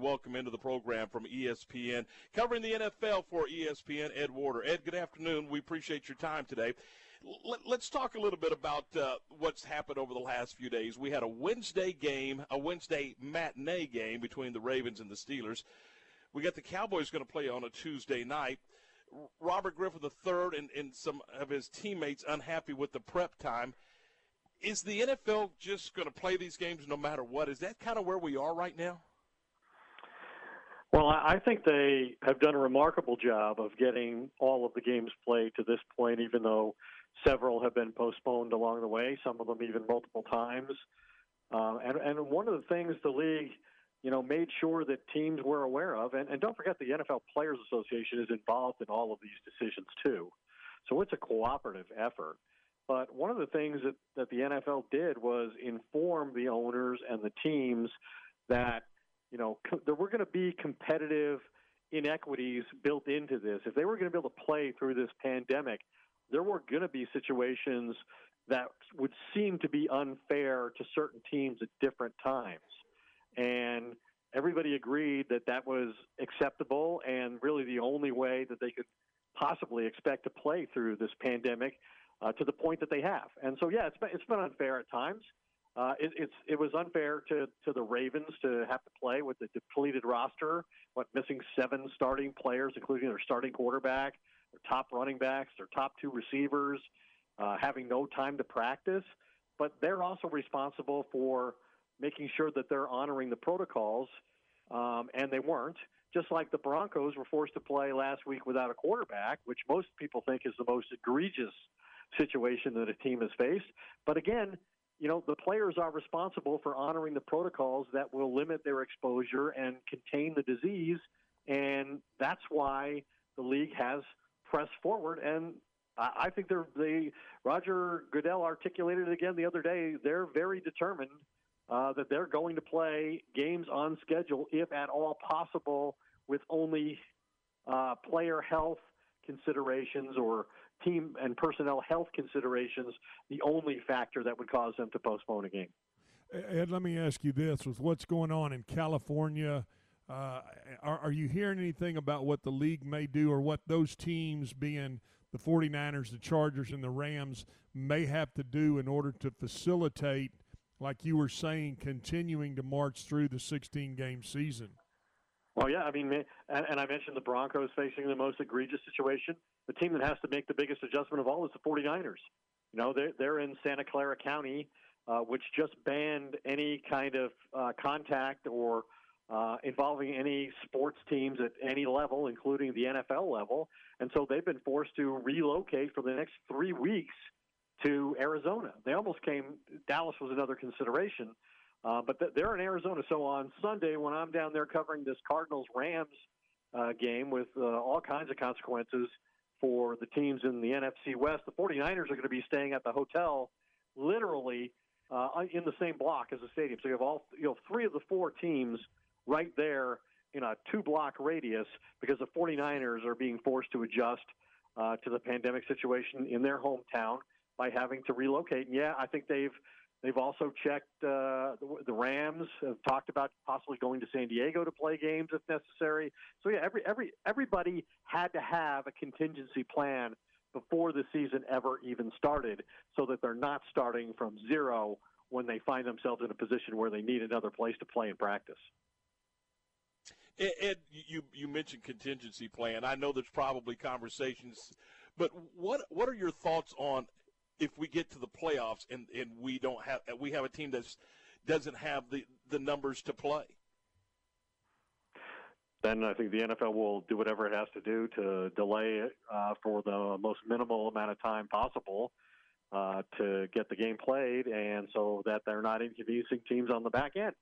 welcome into the program from ESPN, covering the NFL for ESPN, Ed Werder. Ed, good afternoon. We appreciate your time today. Let, us talk a little bit about uh, what's happened over the last few days. We had a Wednesday game, a Wednesday matinee game between the Ravens and the Steelers. We got the Cowboys going to play on a Tuesday night. Robert Griffin III and, and some of his teammates unhappy with the prep time. Is the NFL just going to play these games no matter what? Is that kind of where we are right now? Well, I think they have done a remarkable job of getting all of the games played to this point, even though several have been postponed along the way, some of them even multiple times. Uh, and, and one of the things the league – you know, made sure that teams were aware of. And, and don't forget, the NFL Players Association is involved in all of these decisions too. So it's a cooperative effort. But one of the things that, that the NFL did was inform the owners and the teams that, you know, co- there were going to be competitive inequities built into this. If they were going to be able to play through this pandemic, there were going to be situations that would seem to be unfair to certain teams at different times and everybody agreed that that was acceptable and really the only way that they could possibly expect to play through this pandemic uh, to the point that they have. And so, yeah, it's been, it's been unfair at times. Uh, it, it's it was unfair to to the Ravens to have to play with the depleted roster, what missing seven starting players, including their starting quarterback, their top running backs, their top two receivers, uh, having no time to practice. But they're also responsible for making sure that they're honoring the protocols, um, and they weren't. Just like the Broncos were forced to play last week without a quarterback, which most people think is the most egregious situation that a team has faced. But again, you know, the players are responsible for honoring the protocols that will limit their exposure and contain the disease. And that's why the league has pressed forward. And I think they're, they, Roger Goodell articulated it again the other day. They're very determined uh, that they're going to play games on schedule, if at all possible, with only uh, player health considerations or team and personnel health considerations the only factor that would cause them to postpone a game. Ed, let me ask you this: with what's going on in California, uh, are, are you hearing anything about what the league may do, or what those teams, being the 49ers, the Chargers, and the Rams, may have to do in order to facilitate? like you were saying, continuing to march through the 16 game season. Well, yeah, I mean, and, and I mentioned the Broncos facing the most egregious situation. The team that has to make the biggest adjustment of all is the 49ers. You know, they're, they're in Santa Clara County, uh, which just banned any kind of uh, contact or uh, involving any sports teams at any level, including the NFL level. And so they've been forced to relocate for the next three weeks to Arizona. They almost came. Dallas was another consideration, uh, but they're in Arizona. So on Sunday, when I'm down there covering this Cardinals Rams uh, game with uh, all kinds of consequences for the teams in the NFC West, the 49ers are going to be staying at the hotel, literally uh, in the same block as the stadium. So you have all you have three of the four teams right there in a two-block radius because the 49ers are being forced to adjust uh, to the pandemic situation in their hometown by having to relocate. And yeah, I think they've they've also checked uh, the, the Rams have talked about possibly going to San Diego to play games if necessary. So yeah, every every everybody had to have a contingency plan before the season ever even started, so that they're not starting from zero when they find themselves in a position where they need another place to play and practice. Ed, you you mentioned contingency plan. I know there's probably conversations, but what what are your thoughts on if we get to the playoffs and, and we don't have we have a team that doesn't have the, the numbers to play. Then I think the NFL will do whatever it has to do to delay it uh, for the most minimal amount of time possible uh, to get the game played, and so that they're not inconveniencing teams on the back end.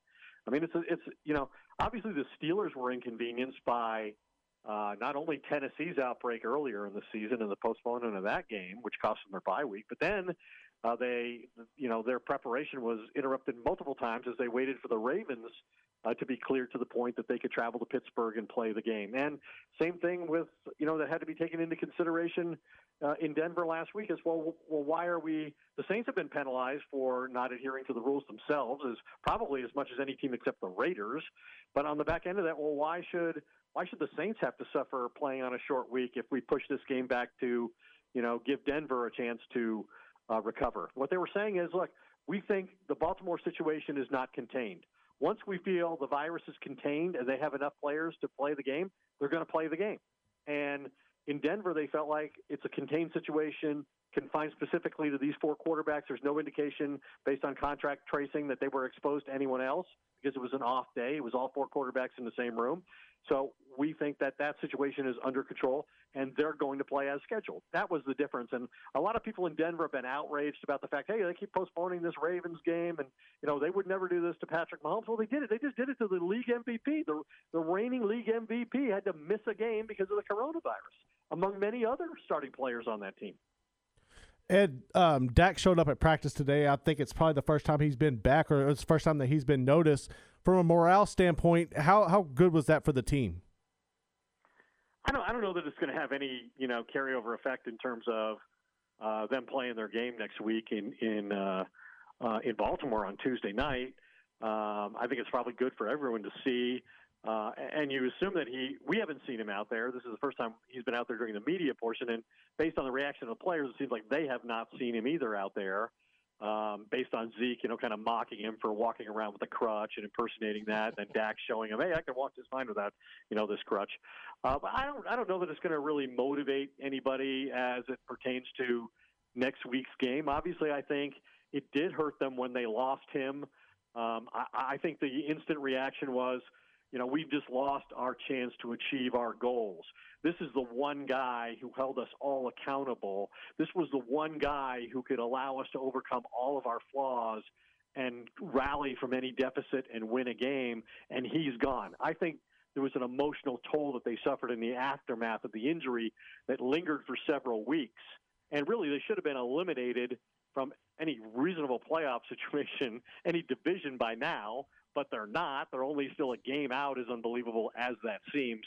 I mean, it's it's you know obviously the Steelers were inconvenienced by uh, not only Tennessee's outbreak earlier in the season and the postponement of that game, which cost them their bye week, but then uh, they, you know, their preparation was interrupted multiple times as they waited for the Ravens uh, to be cleared to the point that they could travel to Pittsburgh and play the game. And same thing with, you know, that had to be taken into consideration uh, in Denver last week as well. Well, why are we? The Saints have been penalized for not adhering to the rules themselves, as probably as much as any team except the Raiders. But on the back end of that, well, why should why should the Saints have to suffer playing on a short week if we push this game back to, you know, give Denver a chance to uh, recover? What they were saying is, look, we think the Baltimore situation is not contained. Once we feel the virus is contained and they have enough players to play the game, they're going to play the game. And in Denver, they felt like it's a contained situation, confined specifically to these four quarterbacks. There's no indication based on contract tracing that they were exposed to anyone else because it was an off day. It was all four quarterbacks in the same room. So we think that that situation is under control and they're going to play as scheduled. That was the difference. And a lot of people in Denver have been outraged about the fact, hey, they keep postponing this Ravens game and, you know, they would never do this to Patrick Mahomes. Well, they did it. They just did it to the league MVP. The, the reigning league MVP had to miss a game because of the coronavirus, among many other starting players on that team. Ed, um, Dak showed up at practice today. I think it's probably the first time he's been back, or it's the first time that he's been noticed from a morale standpoint, how how good was that for the team? I don't I don't know that it's going to have any you know carryover effect in terms of uh, them playing their game next week in in uh, uh, in Baltimore on Tuesday night. Um, I think it's probably good for everyone to see. Uh, and you assume that he, we haven't seen him out there. This is the first time he's been out there during the media portion. And based on the reaction of the players, it seems like they have not seen him either out there um, based on Zeke, you know, kind of mocking him for walking around with a crutch and impersonating that, and then Dak showing him, hey, I can walk just fine without, you know, this crutch. Uh, but I don't, I don't know that it's going to really motivate anybody as it pertains to next week's game. Obviously, I think it did hurt them when they lost him. Um, I, I think the instant reaction was, you know, we've just lost our chance to achieve our goals. This is the one guy who held us all accountable. This was the one guy who could allow us to overcome all of our flaws and rally from any deficit and win a game, and he's gone. I think there was an emotional toll that they suffered in the aftermath of the injury that lingered for several weeks. And really, they should have been eliminated from any reasonable playoff situation, any division by now but they're not. They're only still a game out, as unbelievable as that seems.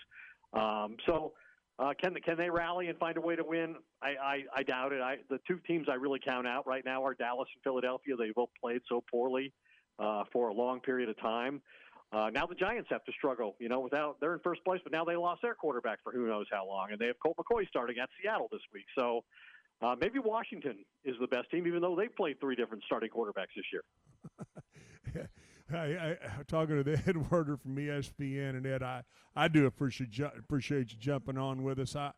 Um, so, uh, can can they rally and find a way to win? I, I, I doubt it. I, the two teams I really count out right now are Dallas and Philadelphia. They both played so poorly uh, for a long period of time. Uh, now the Giants have to struggle, you know, without they're in first place, but now they lost their quarterback for who knows how long, and they have Colt McCoy starting at Seattle this week. So uh, maybe Washington is the best team, even though they've played three different starting quarterbacks this year. I, I, talking to the Ed Werder from ESPN and Ed, I, I do appreciate ju- appreciate you jumping on with us. I,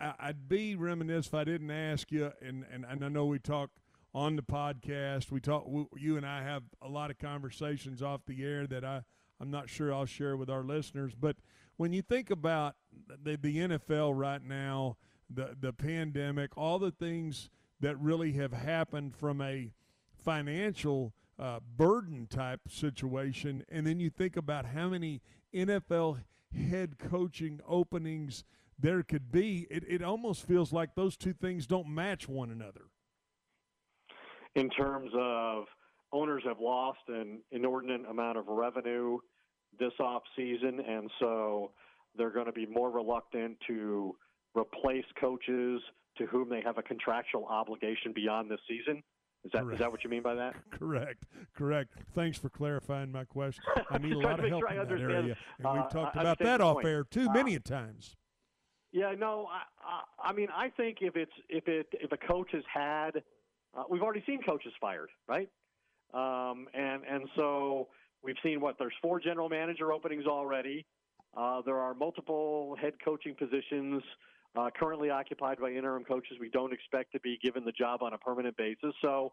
I would be remiss if I didn't ask you, and, and, and I know we talk on the podcast. We talk. We, you and I have a lot of conversations off the air that I I'm not sure I'll share with our listeners. But when you think about the, the NFL right now, the the pandemic, all the things that really have happened from a financial uh, burden type situation. And then you think about how many NFL head coaching openings there could be. It, it almost feels like those two things don't match one another. In terms of owners have lost an inordinate amount of revenue this off season, and so they're going to be more reluctant to replace coaches to whom they have a contractual obligation beyond this season. Is that is that what you mean by that? Correct, correct. Thanks for clarifying my question. I need a lot of help sure in that area, and uh, we've talked about that off air too uh, many times. Yeah, no, I, I, I mean, I think if it's if it if a coach has had, uh, we've already seen coaches fired, right? Um, and and so we've seen what there's four general manager openings already. Uh, there are multiple head coaching positions uh, currently occupied by interim coaches we don't expect to be given the job on a permanent basis. So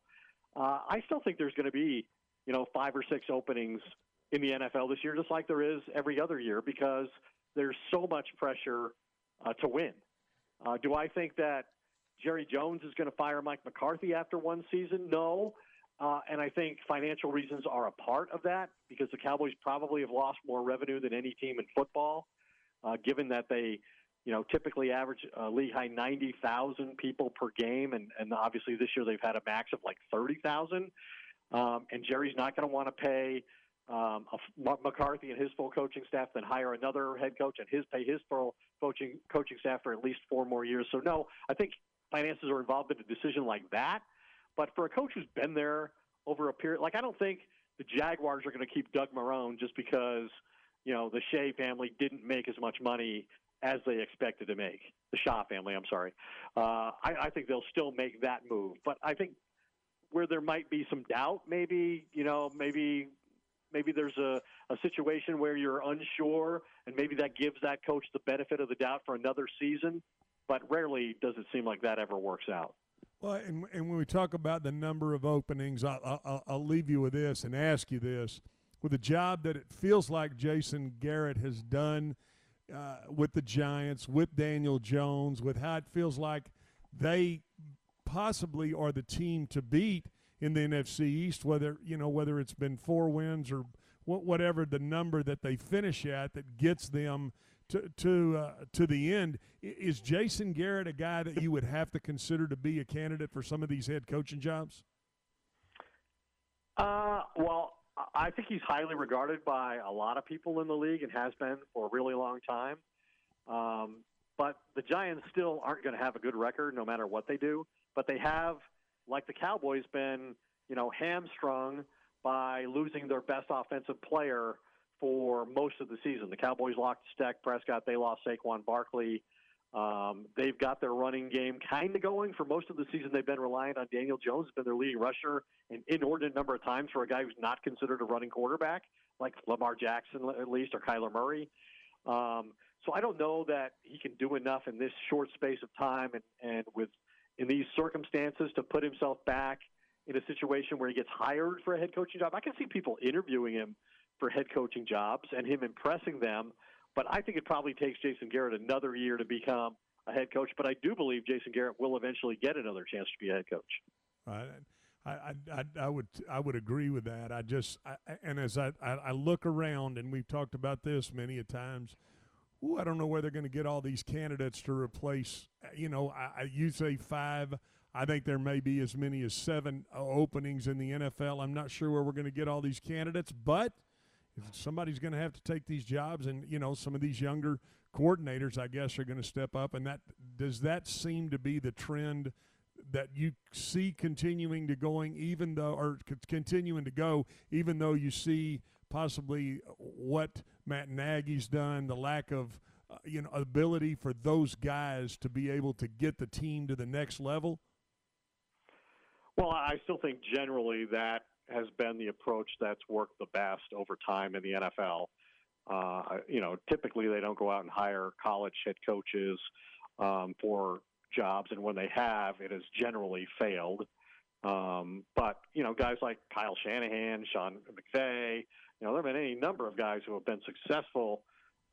uh, I still think there's going to be, you know, five or six openings in the NFL this year, just like there is every other year, because there's so much pressure uh, to win. Uh, do I think that Jerry Jones is going to fire Mike McCarthy after one season? No. Uh, and I think financial reasons are a part of that because the Cowboys probably have lost more revenue than any team in football, uh, given that they you know, typically average uh, league high 90,000 people per game. And, and obviously this year they've had a max of like 30,000. Um, and Jerry's not going to want to pay um, McCarthy and his full coaching staff, then hire another head coach and his pay his full coaching coaching staff for at least four more years. So no, I think finances are involved in a decision like that. But for a coach who's been there over a period, like I don't think the Jaguars are going to keep Doug Marrone just because you know the Shea family didn't make as much money as they expected to make. The Shaw family, I'm sorry. Uh, I, I think they'll still make that move, but I think where there might be some doubt, maybe you know, maybe maybe there's a, a situation where you're unsure, and maybe that gives that coach the benefit of the doubt for another season. But rarely does it seem like that ever works out. Well, and, and when we talk about the number of openings, I'll, I'll, I'll leave you with this and ask you this. With the job that it feels like Jason Garrett has done uh, with the Giants, with Daniel Jones, with how it feels like they possibly are the team to beat – in the NFC East, whether you know whether it's been four wins or whatever the number that they finish at that gets them to to uh, to the end. Is Jason Garrett a guy that you would have to consider to be a candidate for some of these head coaching jobs? Uh, well, I think he's highly regarded by a lot of people in the league and has been for a really long time. Um, but the Giants still aren't going to have a good record no matter what they do. But they have – like the Cowboys, been you know hamstrung by losing their best offensive player for most of the season. The Cowboys lost Dak Prescott. They lost Saquon Barkley. Um, they've got their running game kind of going for most of the season. They've been reliant on Daniel Jones, been their leading rusher an inordinate number of times for a guy who's not considered a running quarterback, like Lamar Jackson at least or Kyler Murray. Um, so I don't know that he can do enough in this short space of time and, and with in these circumstances to put himself back in a situation where he gets hired for a head coaching job. I can see people interviewing him for head coaching jobs and him impressing them, but I think it probably takes Jason Garrett another year to become a head coach. But I do believe Jason Garrett will eventually get another chance to be a head coach. Right. I, I, I, would I would agree with that. I just I, and as I, I look around and we've talked about this many a times ooh, I don't know where they're going to get all these candidates to replace. You know, I, you say five. I think there may be as many as seven uh, openings in the NFL. I'm not sure where we're going to get all these candidates, but somebody's going to have to take these jobs, and you know, some of these younger coordinators, I guess, are going to step up. And that does that seem to be the trend that you see continuing to going, even though, or continuing to go, even though you see possibly what Matt Nagy's done, the lack of uh, you know ability for those guys to be able to get the team to the next level? Well, I still think generally that has been the approach that's worked the best over time in the NFL. Uh, you know, typically they don't go out and hire college head coaches um, for jobs, and when they have, it has generally failed. Um, but you know, guys like Kyle Shanahan, Sean McVay, you know, there have been any number of guys who have been successful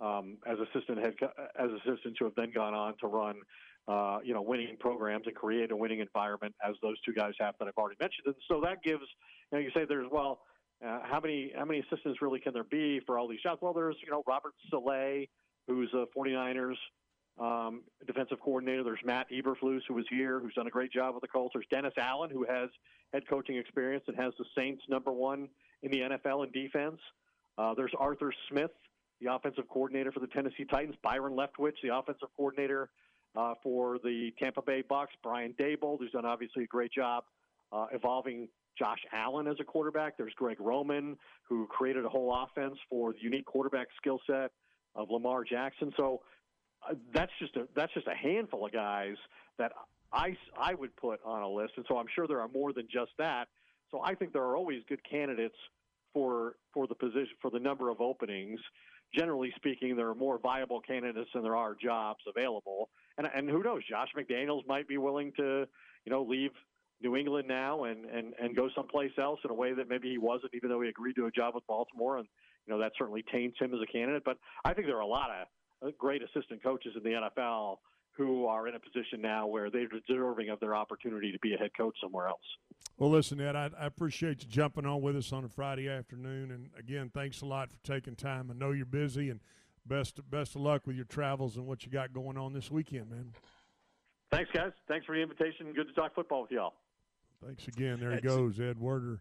um, as assistant head as assistants who have then gone on to run, uh, you know, winning programs and create a winning environment, as those two guys have that I've already mentioned. And so that gives, you know, you say there's well, uh, how many how many assistants really can there be for all these jobs? Well, there's you know Robert Saleh, who's a 49ers um, defensive coordinator. There's Matt Eberflus, who was here, who's done a great job with the Colts. There's Dennis Allen, who has head coaching experience and has the Saints number one in the NFL in defense. Uh, there's Arthur Smith, the offensive coordinator for the Tennessee Titans. Byron Leftwich, the offensive coordinator uh, for the Tampa Bay Bucks. Brian Daboll, who's done obviously a great job uh, evolving Josh Allen as a quarterback. There's Greg Roman, who created a whole offense for the unique quarterback skill set of Lamar Jackson. So uh, that's just a that's just a handful of guys that I I would put on a list. And so I'm sure there are more than just that. So I think there are always good candidates for for the position for the number of openings. Generally speaking, there are more viable candidates than there are jobs available. And and who knows, Josh McDaniels might be willing to, you know, leave New England now and and and go someplace else in a way that maybe he wasn't, even though he agreed to a job with Baltimore. And you know that certainly taints him as a candidate. But I think there are a lot of uh, great assistant coaches in the NFL who are in a position now where they're deserving of their opportunity to be a head coach somewhere else. Well, listen, Ed, I, I, appreciate you jumping on with us on a Friday afternoon, and again, thanks a lot for taking time. I know you're busy, and best best of luck with your travels and what you got going on this weekend, man. Thanks, guys. Thanks for the invitation. Good to talk football with y'all. Thanks again. There he goes, Ed Werder.